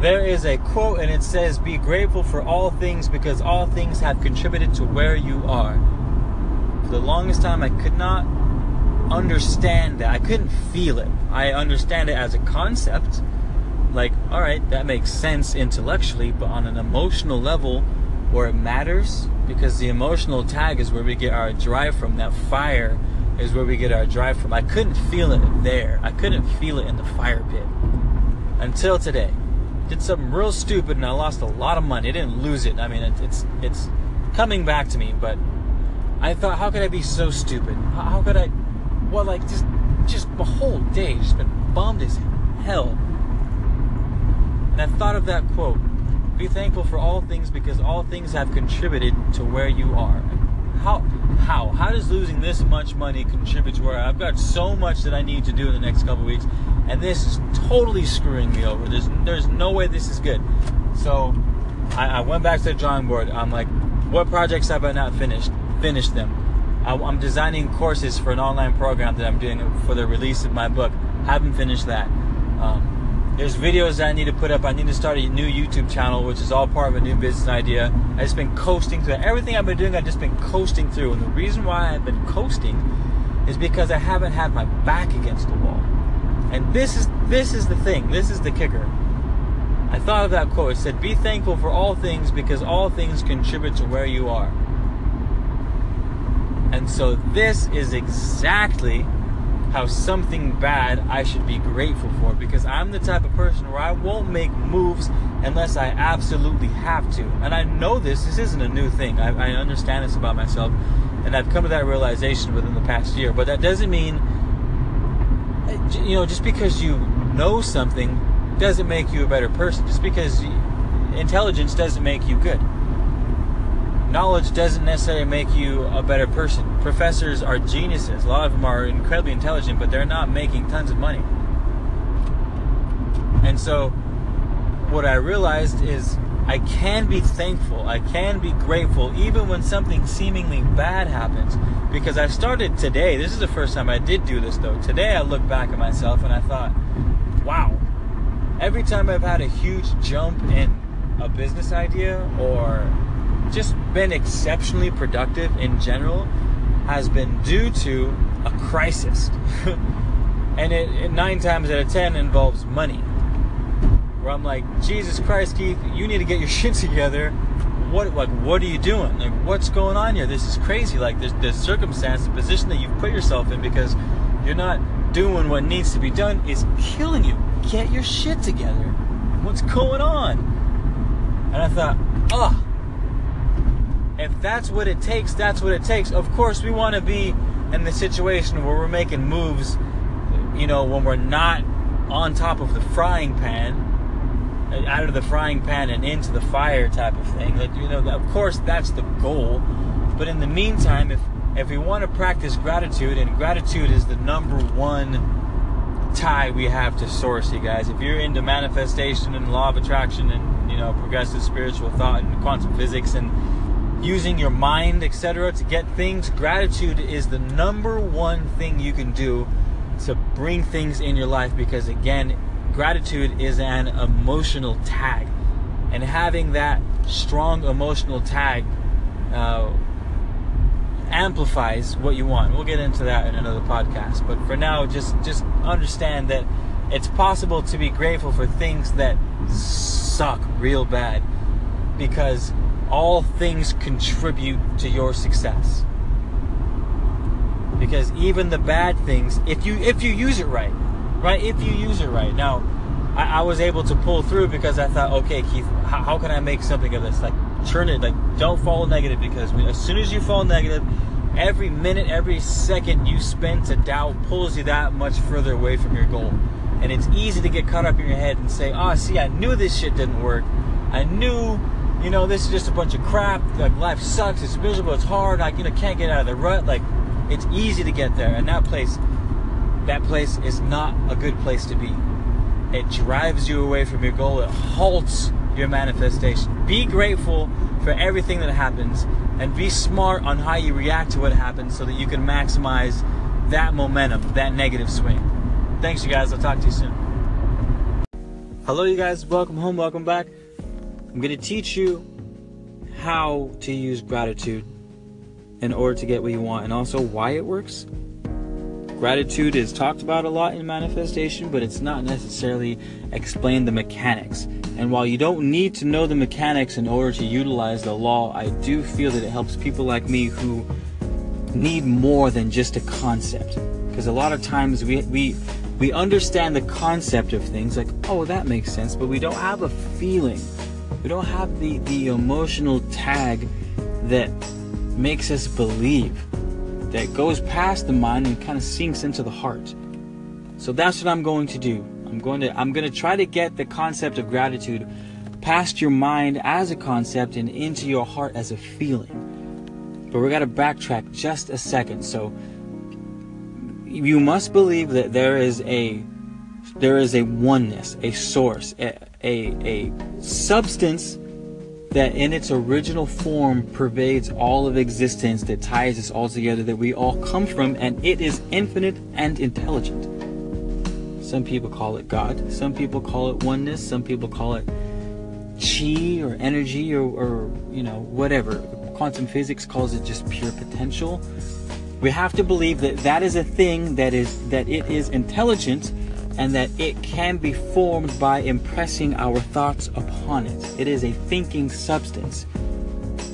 there is a quote and it says, Be grateful for all things because all things have contributed to where you are. For the longest time, I could not understand that. I couldn't feel it. I understand it as a concept. Like, all right, that makes sense intellectually, but on an emotional level where it matters, because the emotional tag is where we get our drive from, that fire is where we get our drive from. I couldn't feel it there. I couldn't feel it in the fire pit until today. Did something real stupid and I lost a lot of money. I didn't lose it. I mean, it, it's it's coming back to me, but I thought, how could I be so stupid? How, how could I? Well, like just just the whole day just been bummed as hell. And I thought of that quote: "Be thankful for all things because all things have contributed to where you are." How how how does losing this much money contribute to where I've got so much that I need to do in the next couple weeks, and this is totally screwing me over. There's there's no way this is good. So I, I went back to the drawing board. I'm like, what projects have I not finished? Finish them. I, I'm designing courses for an online program that I'm doing for the release of my book. Haven't finished that. Um, there's videos that I need to put up. I need to start a new YouTube channel, which is all part of a new business idea. I've just been coasting through everything I've been doing. I've just been coasting through, and the reason why I've been coasting is because I haven't had my back against the wall. And this is this is the thing. This is the kicker. I thought of that quote. It said, "Be thankful for all things because all things contribute to where you are." And so this is exactly how something bad I should be grateful for because I'm the type of person where I won't make moves unless I absolutely have to. And I know this, this isn't a new thing. I, I understand this about myself, and I've come to that realization within the past year. But that doesn't mean, you know, just because you know something doesn't make you a better person. Just because intelligence doesn't make you good knowledge doesn't necessarily make you a better person. Professors are geniuses. A lot of them are incredibly intelligent, but they're not making tons of money. And so, what I realized is I can be thankful, I can be grateful, even when something seemingly bad happens. Because I started today, this is the first time I did do this though. Today I looked back at myself and I thought, wow, every time I've had a huge jump in a business idea or just been exceptionally productive in general has been due to a crisis. and it, it, nine times out of ten involves money. Where I'm like, Jesus Christ, Keith, you need to get your shit together. What like what are you doing? Like what's going on here? This is crazy. Like the, circumstance, the position that you've put yourself in because you're not doing what needs to be done is killing you. Get your shit together. What's going on? And I thought, oh, if that's what it takes, that's what it takes. Of course, we want to be in the situation where we're making moves, you know, when we're not on top of the frying pan, uh, out of the frying pan and into the fire type of thing. Like, you know, of course, that's the goal. But in the meantime, if if we want to practice gratitude, and gratitude is the number one tie we have to source, you guys. If you're into manifestation and law of attraction and you know progressive spiritual thought and quantum physics and using your mind, etc., to get things, gratitude is the number one thing you can do to bring things in your life because, again, gratitude is an emotional tag. And having that strong emotional tag uh, amplifies what you want. We'll get into that in another podcast. But for now, just just understand that it's possible to be grateful for things that suck real bad because all things contribute to your success. Because even the bad things, if you if you use it right, right? If you use it right. Now, I, I was able to pull through because I thought, okay, Keith, how, how, can I make something of this? Like, turn it, like, don't fall negative because as soon as you fall negative, every minute, every second you spend to doubt pulls you that much further away from your goal. And it's easy to get caught up in your head and say, oh, see, I knew this shit didn't work. I knew you know, this is just a bunch of crap. Like life sucks. It's miserable. It's hard. I you know can't get out of the rut. Like it's easy to get there, and that place, that place is not a good place to be. It drives you away from your goal. It halts your manifestation. Be grateful for everything that happens, and be smart on how you react to what happens, so that you can maximize that momentum, that negative swing. Thanks, you guys. I'll talk to you soon. Hello, you guys. Welcome home. Welcome back. I'm going to teach you how to use gratitude in order to get what you want and also why it works. Gratitude is talked about a lot in manifestation, but it's not necessarily explained the mechanics. And while you don't need to know the mechanics in order to utilize the law, I do feel that it helps people like me who need more than just a concept. Because a lot of times we, we we understand the concept of things like, oh, that makes sense, but we don't have a feeling. We don't have the, the emotional tag that makes us believe, that goes past the mind and kind of sinks into the heart. So that's what I'm going to do. I'm going to I'm going to try to get the concept of gratitude past your mind as a concept and into your heart as a feeling. But we got to backtrack just a second. So you must believe that there is a there is a oneness, a source, a, a, a substance that in its original form pervades all of existence, that ties us all together, that we all come from, and it is infinite and intelligent. Some people call it God, some people call it oneness, some people call it chi or energy or, or you know, whatever. Quantum physics calls it just pure potential. We have to believe that that is a thing that is that it is intelligent and that it can be formed by impressing our thoughts upon it. It is a thinking substance.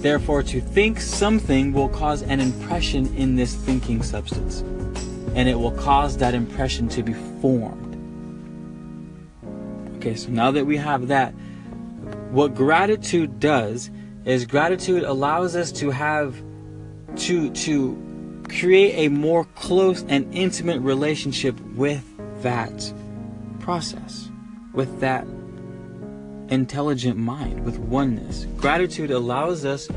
Therefore, to think something will cause an impression in this thinking substance, and it will cause that impression to be formed. Okay, so now that we have that, what gratitude does is gratitude allows us to have to to create a more close and intimate relationship with that process, with that intelligent mind, with oneness. Gratitude allows us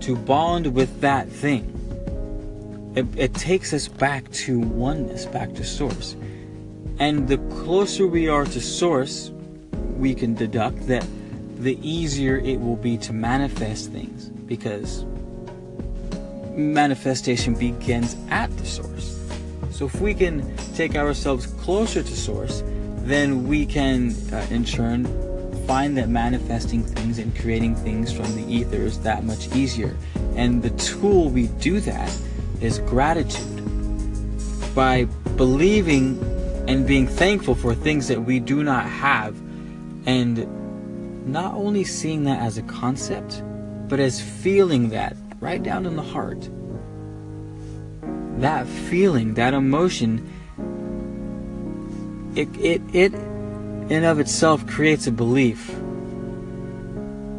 to bond with that thing. It, it takes us back to oneness, back to source. And the closer we are to source, we can deduct that the easier it will be to manifest things because manifestation begins at the source. So if we can take ourselves closer to source, then we can uh, in turn find that manifesting things and creating things from the ether is that much easier. And the tool we do that is gratitude. By believing and being thankful for things that we do not have and not only seeing that as a concept, but as feeling that right down in the heart. That feeling, that emotion, it, it, it in of itself creates a belief.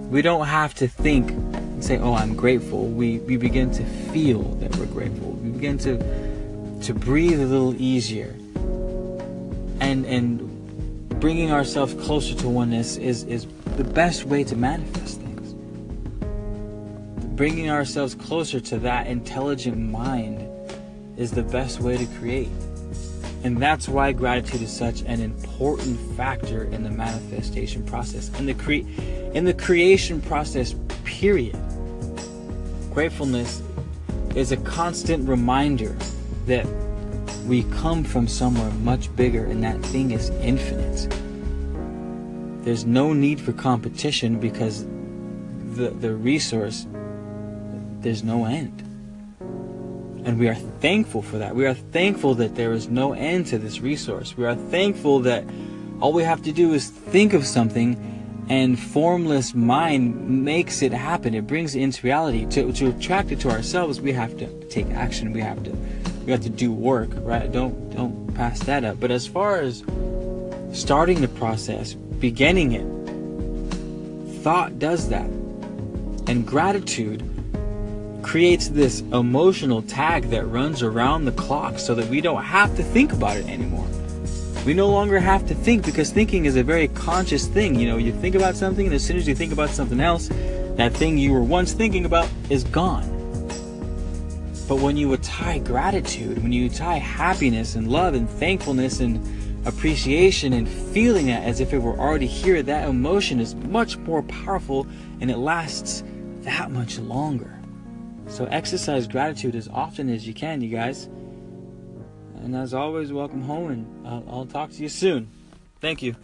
We don't have to think and say, oh, I'm grateful. We, we begin to feel that we're grateful. We begin to, to breathe a little easier. And, and bringing ourselves closer to oneness is, is the best way to manifest things. Bringing ourselves closer to that intelligent mind is the best way to create. And that's why gratitude is such an important factor in the manifestation process. and the cre- in the creation process, period. Gratefulness is a constant reminder that we come from somewhere much bigger and that thing is infinite. There's no need for competition because the, the resource, there's no end. And we are thankful for that. We are thankful that there is no end to this resource. We are thankful that all we have to do is think of something and formless mind makes it happen. It brings it into reality. To, to attract it to ourselves, we have to take action. We have to we have to do work, right? Don't don't pass that up. But as far as starting the process, beginning it, thought does that. And gratitude creates this emotional tag that runs around the clock so that we don't have to think about it anymore. We no longer have to think because thinking is a very conscious thing. You know, you think about something, and as soon as you think about something else, that thing you were once thinking about is gone. But when you tie gratitude, when you tie happiness and love and thankfulness and appreciation and feeling it as if it were already here, that emotion is much more powerful and it lasts that much longer. So exercise gratitude as often as you can, you guys. And as always, welcome home, and I'll, I'll talk to you soon. Thank you.